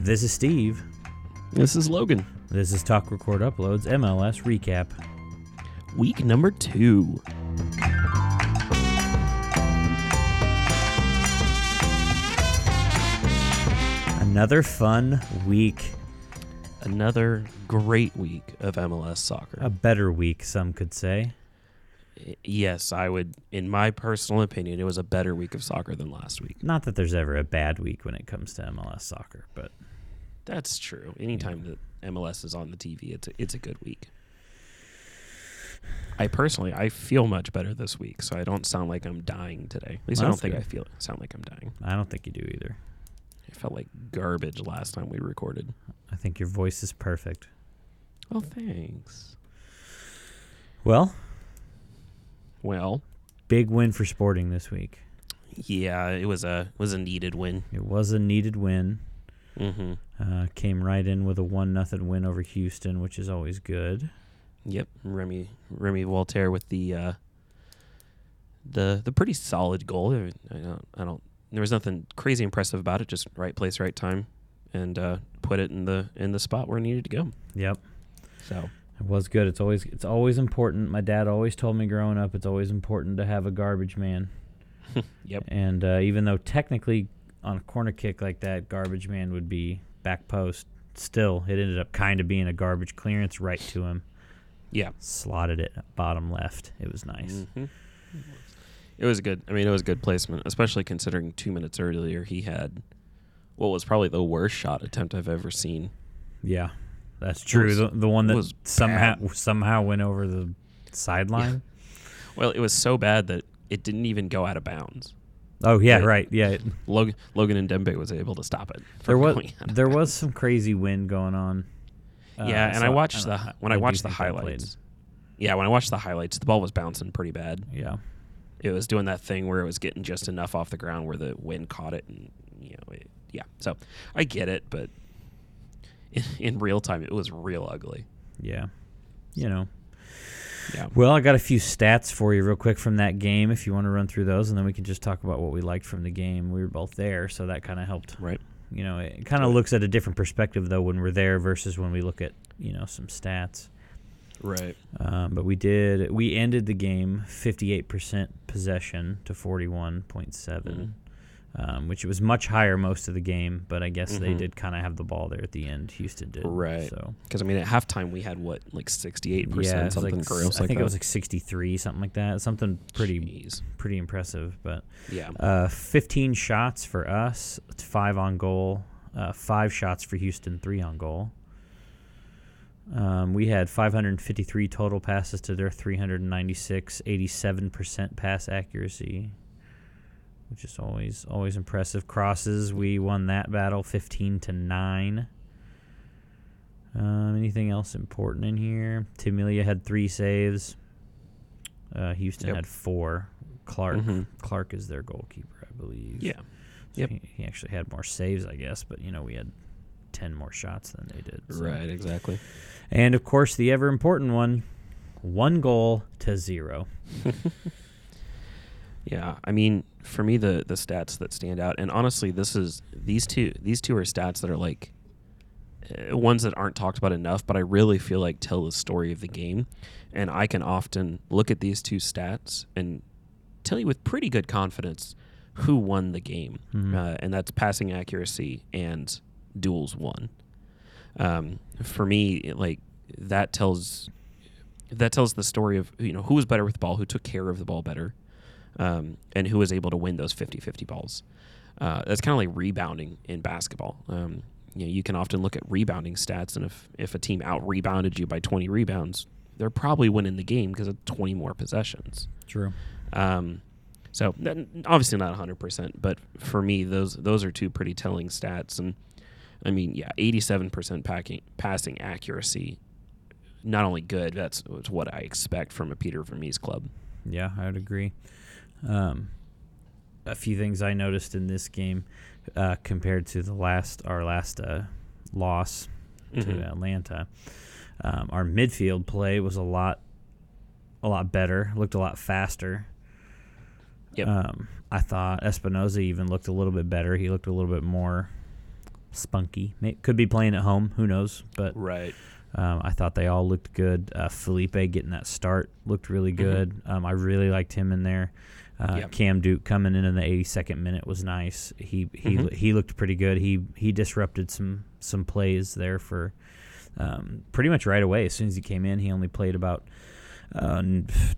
This is Steve. This is Logan. This is Talk Record Uploads MLS Recap. Week number two. Another fun week. Another great week of MLS soccer. A better week, some could say. Yes, I would, in my personal opinion, it was a better week of soccer than last week. Not that there's ever a bad week when it comes to MLS soccer, but That's true. Anytime that MLS is on the TV, it's a, it's a good week. I personally, I feel much better this week, so I don't sound like I'm dying today. At least I don't think good. I feel sound like I'm dying. I don't think you do either. I felt like garbage last time we recorded. I think your voice is perfect. Oh, thanks. Well, Well, big win for Sporting this week. yeah, it was a was a needed win. It was a needed win. Mm-hmm. Uh, came right in with a one nothing win over Houston, which is always good. Yep, Remi Remi Walter with the uh, the the pretty solid goal. I don't, I don't. There was nothing crazy impressive about it. Just right place, right time, and uh, put it in the in the spot where it needed to go. Yep. So It was good. It's always it's always important. My dad always told me growing up it's always important to have a garbage man. yep, And uh, even though technically on a corner kick like that, garbage man would be back post, still it ended up kind of being a garbage clearance right to him. yeah, Slotted it bottom left. It was nice. hmm It was good. I mean, it was good placement, especially considering two minutes earlier he had what was probably the worst shot attempt I've ever seen. Yeah, that's true. was- the, the one that was somehow bad. somehow went over the sideline. Well, it was so bad that it didn't even go out of bounds. Oh yeah, Right. right. Yeah, it- Logan Logan Ndenbe was able to stop it. there was going out of there was some crazy wind going on. Uh, yeah, and so I watched don't the when I watched the think that played. highlights. Yeah, when I watched the highlights, the ball was bouncing pretty bad. Yeah, It was doing that thing where it was getting just enough off the ground where the wind caught it, and you know, it, yeah. So I get it, but in, in real time, it was real ugly. yeah. You know. Yeah. Well, I got a few stats for you real quick from that game if you want to run through those, and then we can just talk about what we liked from the game. We were both there, so that kind of helped. Right. You know, it kind of looks at a different perspective though when we're there versus when we look at you know some stats. Right. Um, but we did. We ended the game 58% possession to 41.7, um, which was much higher most of the game. But I guess they Mhm. did kind of have the ball there at the end. Houston did. Right. So Because I mean, at halftime we had what like sixty eight percent, like something s- gross I like think that. it was like 63, something like that. Something pretty Jeez. pretty impressive. But Yeah. uh, 15 shots for us, five on goal. Uh, five shots for Houston, three on goal. Um, we had 553 total passes to their 396, 87% pass accuracy, which is always always impressive. Crosses, we won that battle 15 to 9. Um, anything else important in here? Tim Melia had three saves. Uh, Houston Yep. had four. Clark Mhm. Clark is their goalkeeper, I believe. Yeah. So Yep. He, he actually had more saves, I guess, but you know we had ten more shots than they did. so. Right. Exactly. And of course, the ever important one: one goal to zero. Yeah, I mean, for me, the the stats that stand out, and honestly, this is these two these two are stats that are like uh, ones that aren't talked about enough, but I really feel like tell the story of the game, and I can often look at these two stats and tell you with pretty good confidence who won the game, Mhm. uh, and that's passing accuracy and duels won. Um, for me, it, like that tells that tells the story of you know who was better with the ball, who took care of the ball better, um, and who was able to win those 50-50 balls. Uh, that's kind of like rebounding in basketball. Um, you know, you can often look at rebounding stats, and if if a team out rebounded you by 20 rebounds, they're probably winning the game because of 20 more possessions. True. Um, so obviously not 100%, but for me, those those are two pretty telling stats. And I mean, yeah, 87% packing, passing accuracy, not only good, that's, that's what I expect from a Peter Vermes club. Yeah, I would agree. Um, a few things I noticed in this game uh, compared to the last our last uh, loss to Mhm. Atlanta. Um, our midfield play was a lot, a lot better. Looked a lot faster. Yep. Um, I thought Espinoza even looked a little bit better. He looked a little bit more spunky. May, could be playing at home. Who knows? But Right. um, I thought they all looked good. Uh, Felipe getting that start looked really Mhm. good. Um, I really liked him in there. Uh, Yep. Cam Duke coming in in the 82nd minute was nice. He he Mhm. he looked pretty good. He he disrupted some some plays there for um, pretty much right away. As soon as he came in, he only played about uh,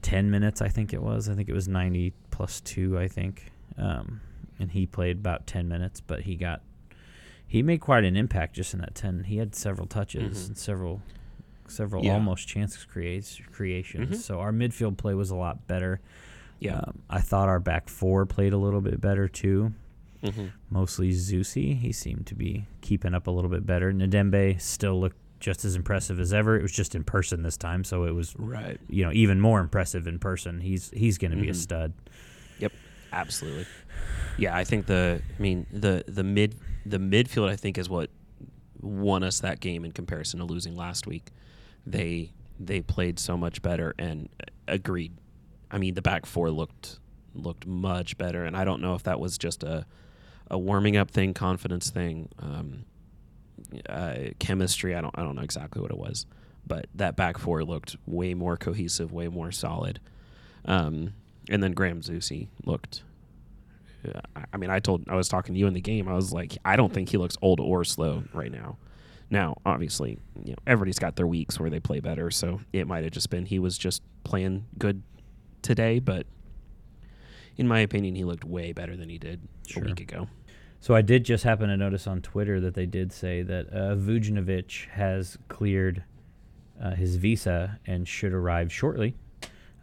10 minutes. I think it was. I think it was 90 plus two. I think, um, and he played about 10 minutes, but he got he made quite an impact just in that 10. He had several touches Mhm. and several several Yeah. almost chances creates creations. Mhm. So our midfield play was a lot better. Yeah. Um, I thought our back four played a little bit better too. hmm Mostly Zusi. He seemed to be keeping up a little bit better. Ndenbe still looked just as impressive as ever. It was just in person this time, so it was Right. you know even more impressive in person. He's he's going to be a stud. Yep, Absolutely. Yeah, I think the I mean the the mid the midfield I think is what won us that game in comparison to losing last week. They they played so much better and uh, agreed. I mean the back four looked looked much better and I don't know if that was just a a warming up thing, confidence thing, um, uh, chemistry. I don't I don't know exactly what it was, but that back four looked way more cohesive, way more solid. Um, and then Graham Zusi looked. uh, I- mean, I told I was talking to you in the game. I was like, I don't think he looks old or slow right now. Now, obviously, you know everybody's got their weeks where they play better, so it might have just been he was just playing good today. But in my opinion, he looked way better than he did Sure. a week ago. So I did just happen to notice on Twitter that they did say that uh, Vujanovic has cleared uh, his visa and should arrive shortly.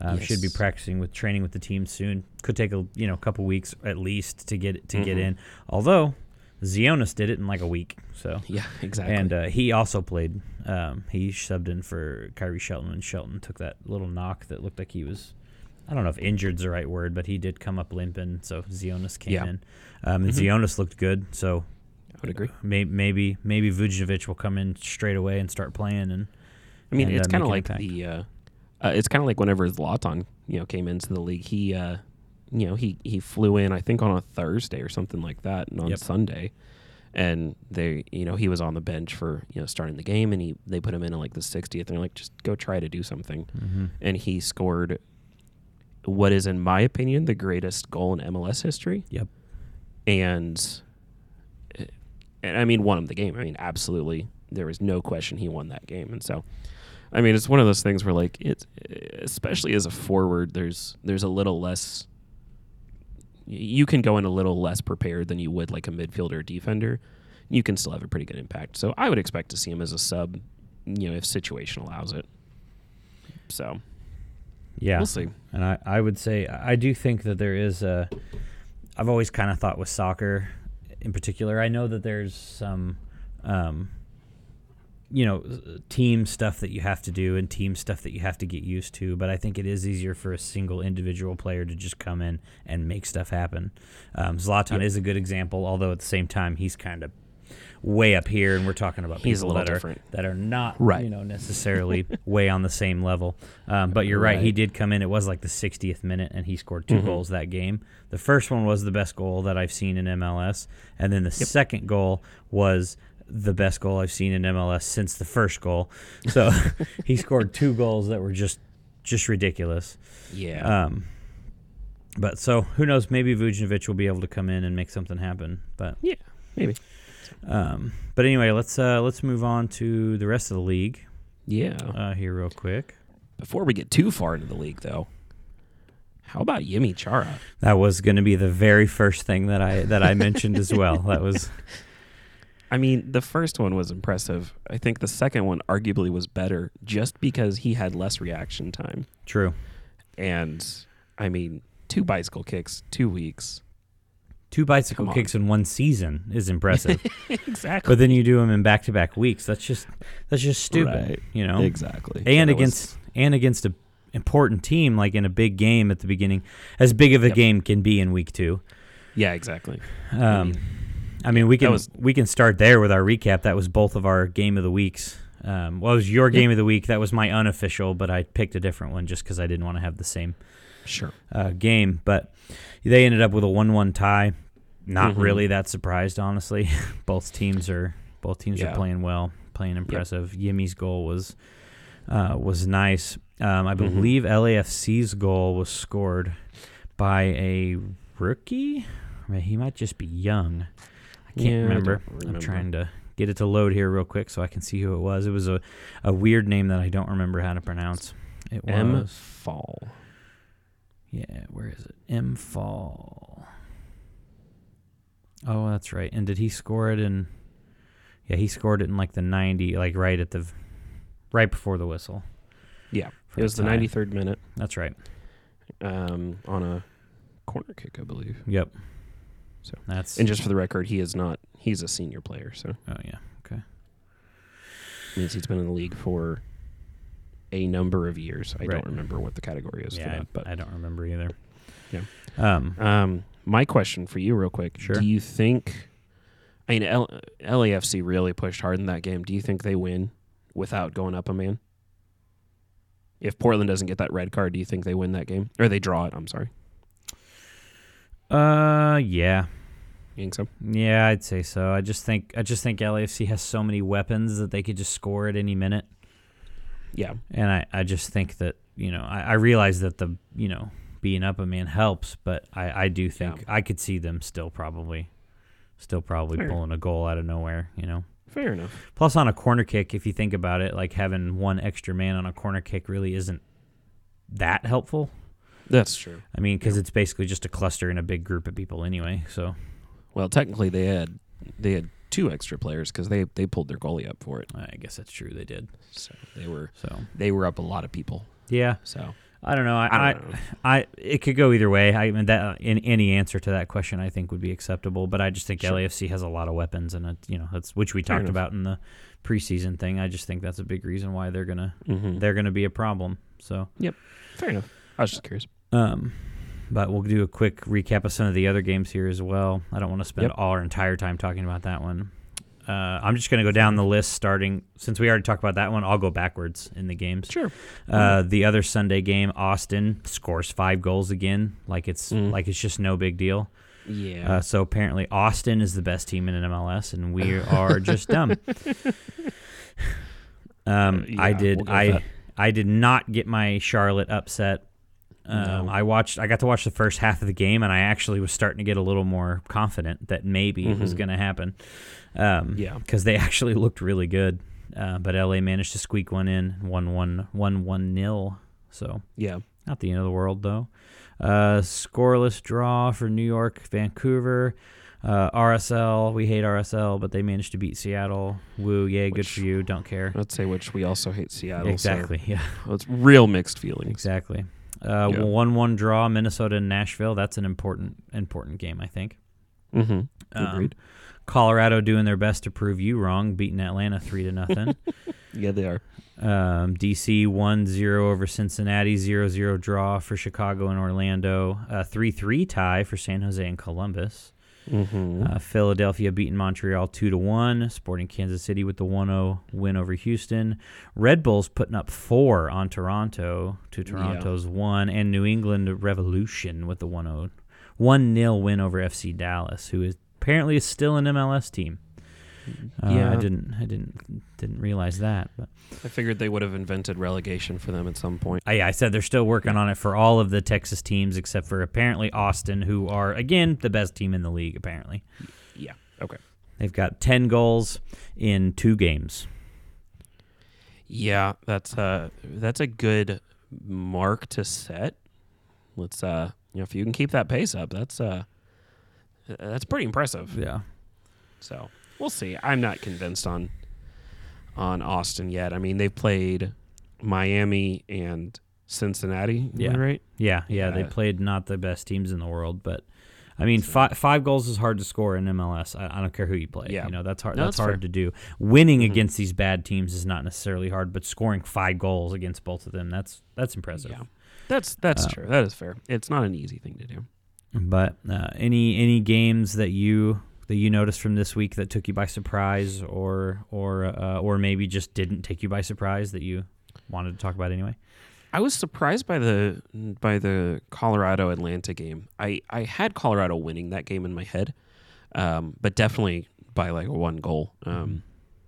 Um, Should be practicing with training with the team soon. Could take a you know couple weeks at least to get to get Mhm. in. Although Tzionis did it in like a week. So Yeah, exactly. and uh, he also played. Um, he subbed in for Khiry Shelton, and Shelton took that little knock that looked like he was. I don't know if injured's the right word, but he did come up limping. So Tzionis came Yeah. in, um, and Mhm. Tzionis looked good. So I would agree. may, maybe maybe Vujanovic will come in straight away and start playing. And I mean, and, it's uh, kind of like the. Uh, uh, it's kind of like whenever Zlatan, you know, came into the league. He, uh, you know, he he flew in. I think on a Thursday or something like that, and on Yep. Sunday, and they, you know, he was on the bench for you know starting the game, and he they put him in at like the 60th. And they're like, just go try to do something, and he scored what is, in my opinion, the greatest goal in MLS history. Yep. And, uh, and I mean, won him the game. I mean, absolutely, there was no question he won that game. And so, I mean, it's one of those things where, like, it's especially as a forward, there's there's a little less. You can go in a little less prepared than you would like a midfielder or defender. You can still have a pretty good impact. So I would expect to see him as a sub, you know, if situation allows it. So yeah, we'll see. And I, I would say I do think that there is a. I've always kind of thought with soccer, in particular. I know that there's some, um, you know, team stuff that you have to do and team stuff that you have to get used to. But I think it is easier for a single individual player to just come in and make stuff happen. Um, Zlatan is a good example, although at the same time he's kind of way up here, and we're talking about He's a people little that different. are that are not Right. you know necessarily way on the same level. Um, but you're right. he did come in. It was like the 60th minute, and he scored 2 Mhm. goals that game. The first one was the best goal that I've seen in MLS, and then the second goal was the best goal I've seen in MLS since the first goal. So he scored two goals that were just just ridiculous. Yeah. Um, but so who knows? Maybe Vujanovic will be able to come in and make something happen. But yeah. Maybe. Um, but anyway, let's uh, let's move on to the rest of the league Yeah. uh, here real quick. Before we get too far into the league, though, how about Yimmi Chara? That was going to be the very first thing that I that I mentioned as well. That was I mean, the first one was impressive. I think the second one arguably was better just because he had less reaction time. true. And I mean, two bicycle kicks, two weeks. Two bicycle kicks in one season is impressive, exactly. but then you do them in back to back weeks. That's just that's just stupid, Right. you know. Exactly. And So against and against a important team like in a big game at the beginning, as big of a Yep. game can be in week two. yeah, exactly. Um, mean, I mean, we can was- we can start there with our recap. That was both of our game of the weeks. Um, well, it was your Yeah. game of the week. That was my unofficial, but I picked a different one just because I didn't want to have the same Sure. uh, game. But they ended up with a one-one tie. Not Mhm. really that surprised, honestly. both teams are both teams Yeah. are playing well, playing impressive. Yimmi's goal was uh, was nice. Um, I Mhm. believe LAFC's goal was scored by a rookie. I mean, he might just be young. I can't Yeah, I remember. I'm trying to get it to load here real quick so I can see who it was. It was a, a weird name that I don't remember how to pronounce. It M was Fall. yeah, where is it? M Fall. Oh, that's right. And did he score it in? Yeah, he scored it in like the 90, like right at the, right before the whistle. Yeah, it was the 93rd minute That's right. um, on a corner kick, I believe. Yep. So- that's And just for the record, he is not. He's a senior player, so oh yeah. Okay. means he's been in the league for a number of years. I Right. don't remember what the category is for yeah, that, but I, I don't remember either. Yeah. Um. Um, my question for you, real quick. Sure. Do you think? I mean, L- LAFC really pushed hard in that game. Do you think they win without going up a man? If Portland doesn't get that red card, do you think they win that game or they draw it? I'm sorry. Uh. Yeah. You think so? Yeah, I'd say so. I just think I just think LAFC has so many weapons that they could just score at any minute. Yeah. And I, I just think that, you know, I, I realize that the, you know, being up a man helps, but I, I do think Yeah. I could see them still probably, still probably Fair. pulling a goal out of nowhere, you know. Fair enough. Plus, on a corner kick, if you think about it, like having one extra man on a corner kick really isn't that helpful. That's true. I mean, because it's basically just a cluster in a big group of people anyway. So Well, technically they had they had two extra players because they they pulled their goalie up for it. I guess that's true. They did. So they were So they were up a lot of people. yeah, So I don't know. I, I I, don't know. I it could go either way. I mean that in any answer to that question I think would be acceptable, but I just think Sure. LAFC has a lot of weapons and it, you know, that's which we Fair talked enough. about in the preseason thing. I just think that's a big reason why they're going to Mhm. they're to be a problem. So, yep, fair enough. I was just curious. um but we'll do a quick recap of some of the other games here as well. I don't want to spend Yep. all our entire time talking about that one. Uh, I'm just going to go down the list starting since we already talked about that one. I'll go backwards in the games. Sure. Uh, the other Sunday game, Austin scores five goals again, like it's Mm. like it's just no big deal. Yeah. Uh, so apparently, Austin is the best team in an MLS, and we are just dumb. Um, Uh, I did we'll I. I did not get my Charlotte upset. Um, No. I watched. I got to watch the first half of the game, and I actually was starting to get a little more confident that maybe it was Mhm. going to happen. Um, Yeah. because they actually looked really good. Uh, but LA managed to squeak one in, one one one one nil. So yeah. not the end of the world though. Uh, scoreless draw for New York, Vancouver. Uh, RSL, we hate RSL, but they managed to beat Seattle. Woo, yay, good for you. Don't care. Let's say which we also hate Seattle. Exactly. Yeah. So it's real mixed feelings. Exactly. Uh, Yeah. one-one draw, Minnesota and Nashville. That's an important important game, I think. Mm-hmm. Um, Agreed. Colorado doing their best to prove you wrong, beating Atlanta three to nothing. Yeah, they are. um, DC 1-0 over Cincinnati, 0-0 draw for Chicago and Orlando, a 3-3 tie for San Jose and Columbus. Mm-hmm. Uh, Philadelphia beating Montreal two to one. Sporting Kansas City with the 1-0 win over Houston. Red Bulls putting up four on Toronto to Toronto's one, and New England Revolution with the 1-0 1-0 win over FC Dallas, who is apparently is still an MLS team. Uh, yeah, I didn't I didn't didn't realize that, but I figured they would have invented relegation for them at some point. I, I said they're still working on it for all of the Texas teams except for apparently Austin, who are again the best team in the league. Apparently, Yeah. Okay. they've got ten goals in two games. Yeah, that's uh that's a good mark to set. Let's uh you know if you can keep that pace up, that's uh that's pretty impressive. Yeah. So we'll see. I'm not convinced on on Austin yet. I mean they've played Miami and Cincinnati, Yeah. right? Yeah, yeah, they played not the best teams in the world, but I mean, So- five, five goals is hard to score in MLS. I, I don't care who you play. Yeah. you know that's hard. No, that's, that's hard to do. Winning Mhm. against these bad teams is not necessarily hard, but scoring five goals against both of them that's that's impressive. Yeah. That's that's Uh, true. That is fair. It's not an easy thing to do. But uh, any any games that you that you noticed from this week that took you by surprise, or or uh, or maybe just didn't take you by surprise that you wanted to talk about anyway? I was surprised by the by the Colorado Atlanta game. I, I had Colorado winning that game in my head, um, but definitely by like one goal. Um, Mm-hmm.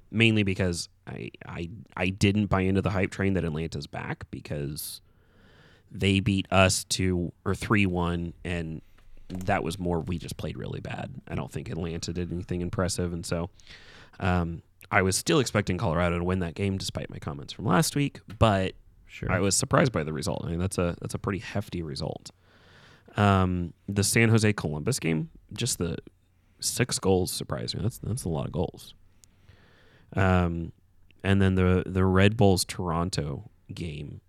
Mainly because I, I I didn't buy into the hype train that Atlanta's back because they beat us two or three one and that was more we just played really bad. I don't think Atlanta did anything impressive and so um, I was still expecting Colorado to win that game despite my comments from last week, but Sure. I was surprised by the result. I mean, that's a that's a pretty hefty result. Um, the San Jose Columbus game, just the six goals surprised me. That's that's a lot of goals. Um, and then the the Red Bulls Toronto game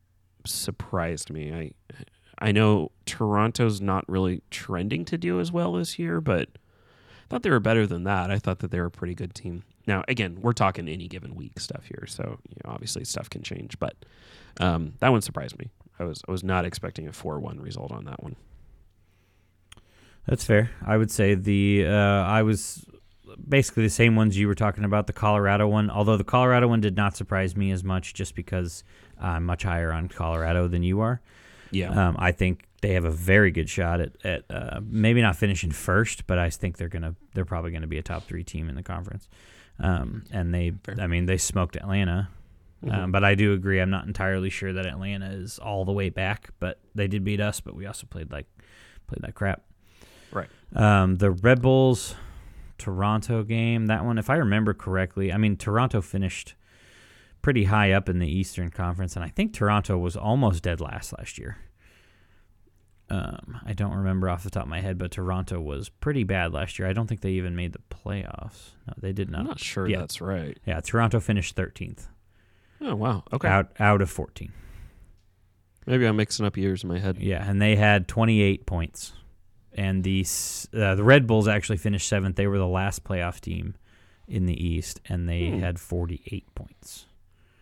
surprised me. I I know Toronto's not really trending to do as well this year, but I thought they were better than that. I thought that they were a pretty good team. Now, again, we're talking any given week stuff here, so you know, obviously stuff can change. But um, that one surprised me. I was I was not expecting a four one result on that one. That's fair. I would say the uh, I was basically the same ones you were talking about. The Colorado one, although the Colorado one did not surprise me as much, just because I'm much higher on Colorado than you are. Yeah, Um, I think they have a very good shot at, at uh, maybe not finishing first, but I think they're gonna they're probably gonna be a top three team in the conference. Um, and they, Fair. I mean, they smoked Atlanta. Mhm. Um, but I do agree. I'm not entirely sure that Atlanta is all the way back, but they did beat us. But we also played like played like crap. Right. Um, the Red Bulls Toronto game, that one, if I remember correctly, I mean Toronto finished pretty high up in the Eastern Conference, and I think Toronto was almost dead last last year. Um, I don't remember off the top of my head, but Toronto was pretty bad last year. I don't think they even made the playoffs. No, they did not. I'm not. sure yeah. that's right. Yeah, Toronto finished 13th Oh wow, okay. out out of 14. Maybe I'm mixing up years in my head. Yeah, and they had 28 points. And the uh, the Red Bulls actually finished seventh. They were the last playoff team in the East, and they Hmm. had 48 points.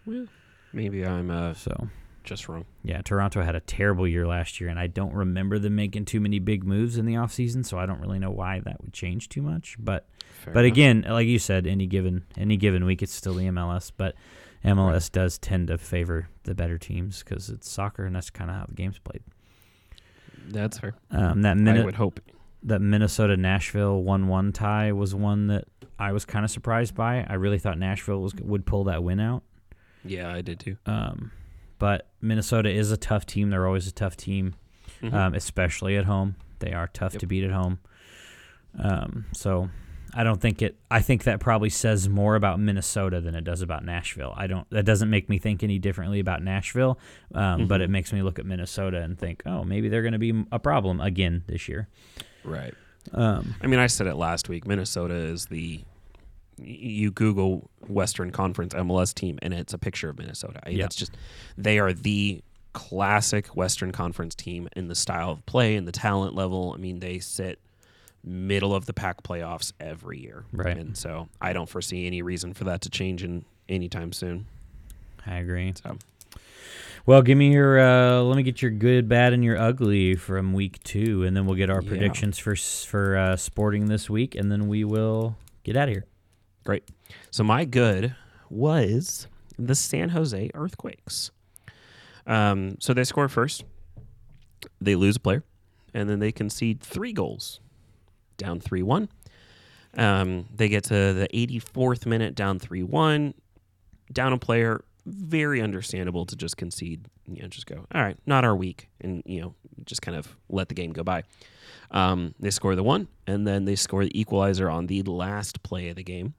Well, maybe I'm uh, So just wrong. yeah, Toronto had a terrible year last year, and I don't remember them making too many big moves in the offseason, so I don't really know why that would change too much. But Fair but enough. again, like you said, any given any given week, it's still the MLS. But MLS does tend to favor the better teams because it's soccer, and that's kind of how the game's played. that's fair. Um, that I would hope. that Minnesota Nashville one one tie was one that I was kind of surprised by. I really thought Nashville was would pull that win out. Yeah, I did too. Um, but Minnesota is a tough team. They're always a tough team, Mhm. um, especially at home. They are tough Yep. to beat at home. Um, so I don't think it. I think that probably says more about Minnesota than it does about Nashville. I don't. That doesn't make me think any differently about Nashville, um, but Mhm. it makes me look at Minnesota and think, oh, maybe they're going to be a problem again this year. right. Um, I mean, I said it last week. Minnesota is the you Google Western Conference MLS team, and it's a picture of Minnesota. I- Yeah. That's just they are the classic Western Conference team in the style of play and the talent level. I mean, they sit middle of the pack playoffs every year, Right. And so I don't foresee any reason for that to change in anytime soon. I agree. So Well, give me your. Uh, let me get your good, bad, and your ugly from week two, and then we'll get our Yeah. predictions for for uh, sporting this week, and then we will get out of here. Great. So my good was the San Jose Earthquakes. Um, so they score first, they lose a player, and then they concede three goals, down three one. Um, they get to the 84th minute, down three one, down a player. Very understandable to just concede. You know, just go. All right, not our week, and you know, just kind of let the game go by. Um, they score the one, and then they score the equalizer on the last play of the game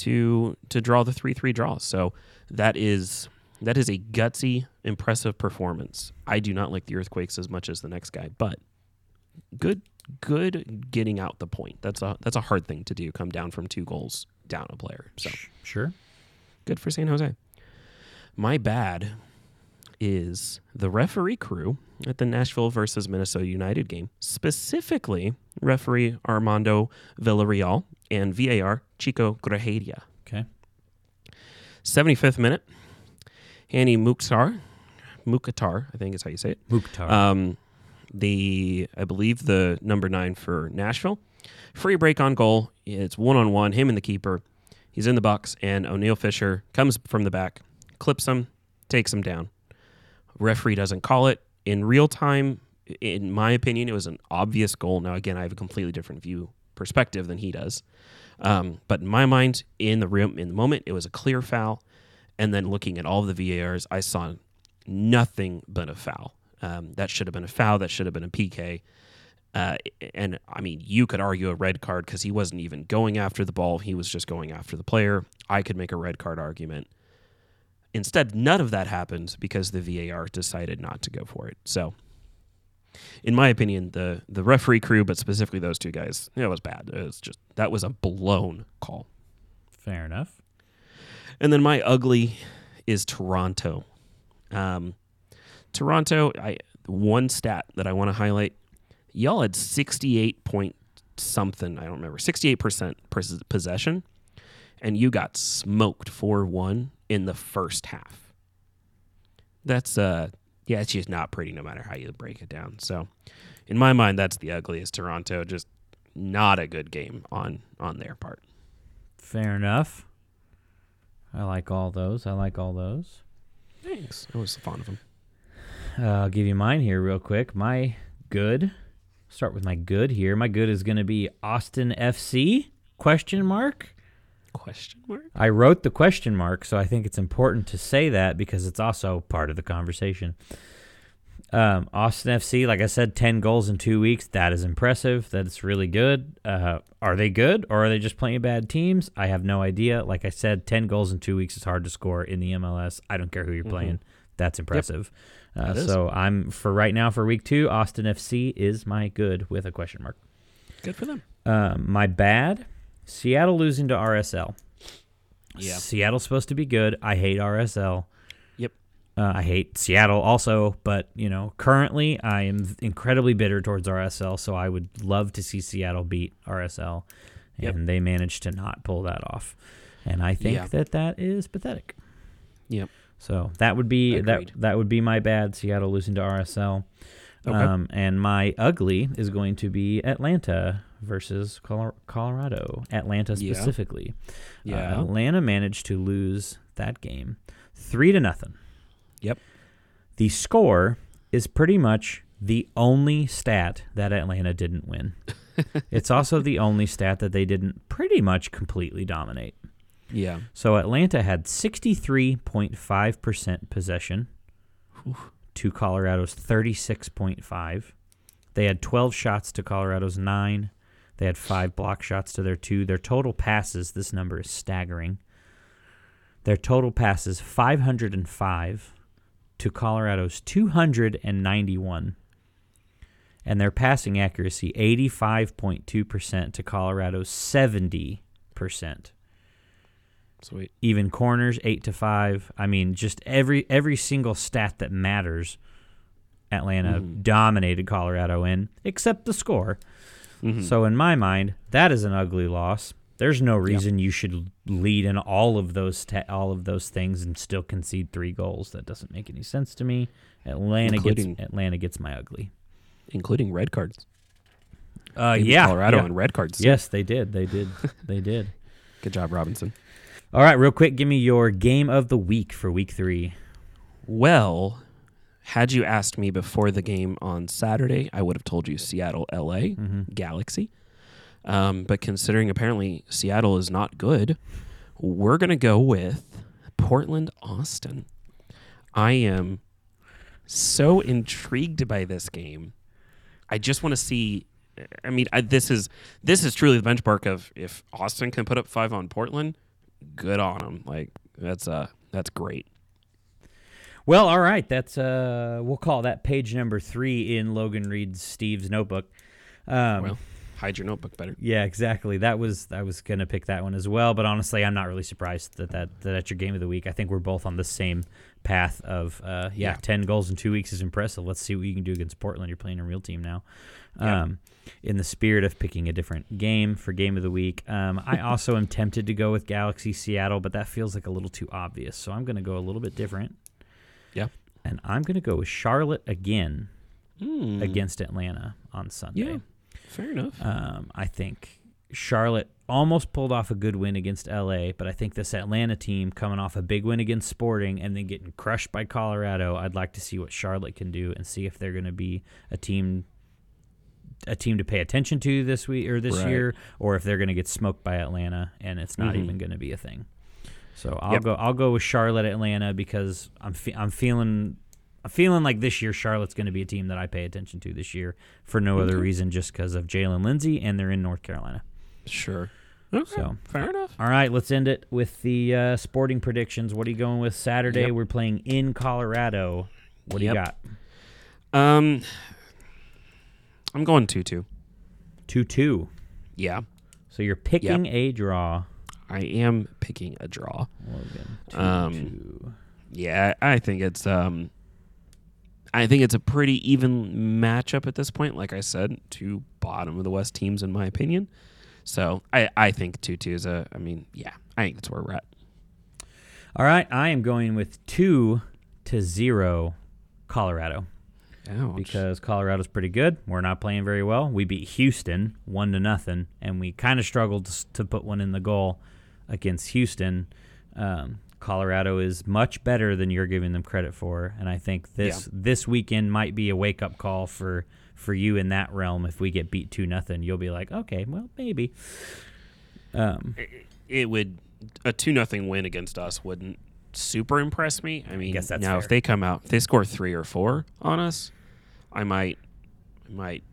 to to draw the three three draws. So that is that is a gutsy, impressive performance. I do not like the Earthquakes as much as the next guy, but good good getting out the point. That's a that's a hard thing to do. Come down from two goals down a player. So Sure. good for San Jose. My bad is the referee crew at the Nashville versus Minnesota United game, specifically referee Armando Villarreal and VAR Chico Grajeda. Okay. 75th minute, Hani Mukhtar, Mukhtar, I think is how you say it. Mukhtar. Um, the I believe the number nine for Nashville. Free break on goal. It's one on one. Him and the keeper. He's in the box, and Oniel Fisher comes from the back, clips him, takes him down. Referee doesn't call it in real time. In my opinion, it was an obvious goal. Now, again, I have a completely different view perspective than he does. Um, but in my mind, in the room, in the moment, it was a clear foul. And then looking at all of the VARs, I saw nothing but a foul. Um, that should have been a foul. That should have been a PK. Uh, and I mean, you could argue a red card because he wasn't even going after the ball. He was just going after the player. I could make a red card argument. Instead, none of that happened because the VAR decided not to go for it. So, in my opinion, the the referee crew, but specifically those two guys, it was bad. It was just that was a blown call. Fair enough. And then my ugly is Toronto. Um, Toronto, I one stat that I want to highlight. Y'all had 68 point something, I don't remember, 68% possession, and you got smoked 4 1 in the first half. That's, uh, yeah, it's just not pretty no matter how you break it down. So, in my mind, that's the ugliest. Toronto, just not a good game on on their part. Fair enough. I like all those. I like all those. Thanks. I was fond of them. Uh, I'll give you mine here real quick. My good. Start with my good here. My good is going to be Austin FC question mark. Question mark. I wrote the question mark, so I think it's important to say that because it's also part of the conversation. Um, Austin FC, like I said, 10 goals in two weeks. That is impressive. That is really good. Uh, are they good or are they just playing bad teams? I have no idea. Like I said, 10 goals in two weeks is hard to score in the MLS. I don't care who you're mm-hmm. playing. That's impressive. Yep. Uh, so I'm for right now for week two. Austin FC is my good with a question mark. Good for them. Um, my bad. Seattle losing to RSL. Yeah. Seattle's supposed to be good. I hate RSL. Uh, I hate Seattle also, but you know, currently I am incredibly bitter towards RSL. So I would love to see Seattle beat RSL, and yep. they managed to not pull that off. And I think yeah. that that is pathetic. Yep. So that would be Agreed. that that would be my bad. Seattle losing to RSL. Okay. Um, and my ugly is going to be Atlanta versus Colorado. Atlanta specifically. Yeah. yeah. Uh, Atlanta managed to lose that game three to nothing. Yep. The score is pretty much the only stat that Atlanta didn't win. it's also the only stat that they didn't pretty much completely dominate. Yeah. So Atlanta had 63.5% possession Oof. to Colorado's 36.5. They had 12 shots to Colorado's 9. They had 5 block shots to their 2. Their total passes, this number is staggering. Their total passes 505 to Colorado's 291. And their passing accuracy 85.2% to Colorado's 70%. Sweet. Even corners eight to five. I mean, just every every single stat that matters. Atlanta mm-hmm. dominated Colorado in, except the score. Mm-hmm. So in my mind, that is an ugly loss. There's no reason you should lead in all of those te- all of those things and still concede three goals. That doesn't make any sense to me. Atlanta including, gets Atlanta gets my ugly, including red cards. Uh, yeah, Colorado yeah. and red cards. Yes, they did. They did. they did. Good job, Robinson. All right, real quick, give me your game of the week for week three. Well, had you asked me before the game on Saturday, I would have told you Seattle, LA, mm-hmm. Galaxy. Um, but considering apparently Seattle is not good, we're going to go with Portland, Austin. I am so intrigued by this game. I just want to see. I mean, I, this is this is truly the benchmark of if Austin can put up five on Portland, good on them. Like that's uh that's great. Well, all right. That's uh we'll call that page number three in Logan Reed's Steve's notebook. Um, well, hide your notebook better. Yeah, exactly. That was I was gonna pick that one as well, but honestly, I'm not really surprised that that, that that's your game of the week. I think we're both on the same path of uh, yeah, yeah, ten goals in two weeks is impressive. Let's see what you can do against Portland. You're playing a real team now. Yeah. Um, in the spirit of picking a different game for game of the week. Um, I also am tempted to go with Galaxy Seattle, but that feels like a little too obvious. So I'm going to go a little bit different. Yeah. And I'm going to go with Charlotte again mm. against Atlanta on Sunday. Yeah. Fair enough. Um, I think Charlotte almost pulled off a good win against LA, but I think this Atlanta team coming off a big win against Sporting and then getting crushed by Colorado, I'd like to see what Charlotte can do and see if they're going to be a team a team to pay attention to this week or this Right. year, or if they're going to get smoked by Atlanta and it's not Mhm. even going to be a thing. So I'll Yep. go. I'll go with Charlotte, Atlanta because I'm fe- I'm feeling. I'm feeling like this year Charlotte's going to be a team that I pay attention to this year for no other reason, just because of Jaylin Lindsey and they're in North Carolina. Sure. Okay. So fair enough. all right, let's end it with the uh, sporting predictions. What are you going with Saturday? Yep. We're playing in Colorado. What do you got? Um, I'm going two two. Two two. Yeah, So you're picking a draw. I am picking a draw. Logan. Two, Um, two. Yeah, I I think it's um, I think it's a pretty even matchup at this point. Like I said, two bottom of the West teams in my opinion. So I I think two two is a. I mean, yeah, I think that's where we're at. All right, I am going with two to zero, Colorado Ouch. because Colorado's pretty good. We're not playing very well. We beat Houston one to nothing, and we kind of struggled to, put one in the goal against Houston. Um, Colorado is much better than you're giving them credit for, and I think this this weekend might be a wake up call for for you in that realm. If we get beat two nothing, you'll be like, okay, well maybe. Um, it would a two nothing win against us wouldn't super impress me. I mean, that's now fair. if they come out, if they score three or four on us, I might, I might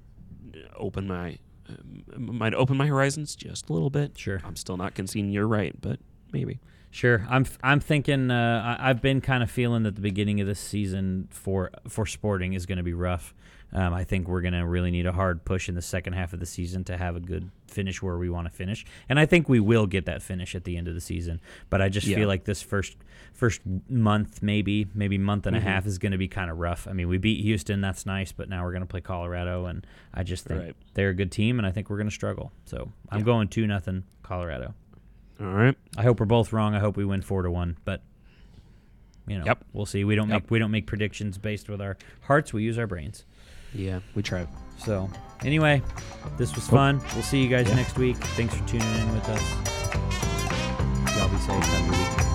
open my, um, might open my horizons just a little bit. Sure. I'm still not conceding you're right, but maybe. Sure, I'm I'm thinking. Uh, I, I've been kind of feeling that the beginning of this season for for Sporting is going to be rough. Um, I think we're going to really need a hard push in the second half of the season to have a good finish where we want to finish, and I think we will get that finish at the end of the season. But I just Yeah. feel like this first first month, maybe maybe month and Mhm. a half, is going to be kind of rough. I mean, we beat Houston, that's nice, but now we're going to play Colorado, and I just think Right. they're a good team, and I think we're going to struggle. So I'm Yeah. going two nothing Colorado. All right. I hope we're both wrong. I hope we win four to one, but you know, Yep. we'll see. We don't Yep. make we don't make predictions based with our hearts. We use our brains. Yeah, we try. So anyway, this was Oh. fun. We'll see you guys Yeah. next week. Thanks for tuning in with us. Y'all be safe. Have a good week.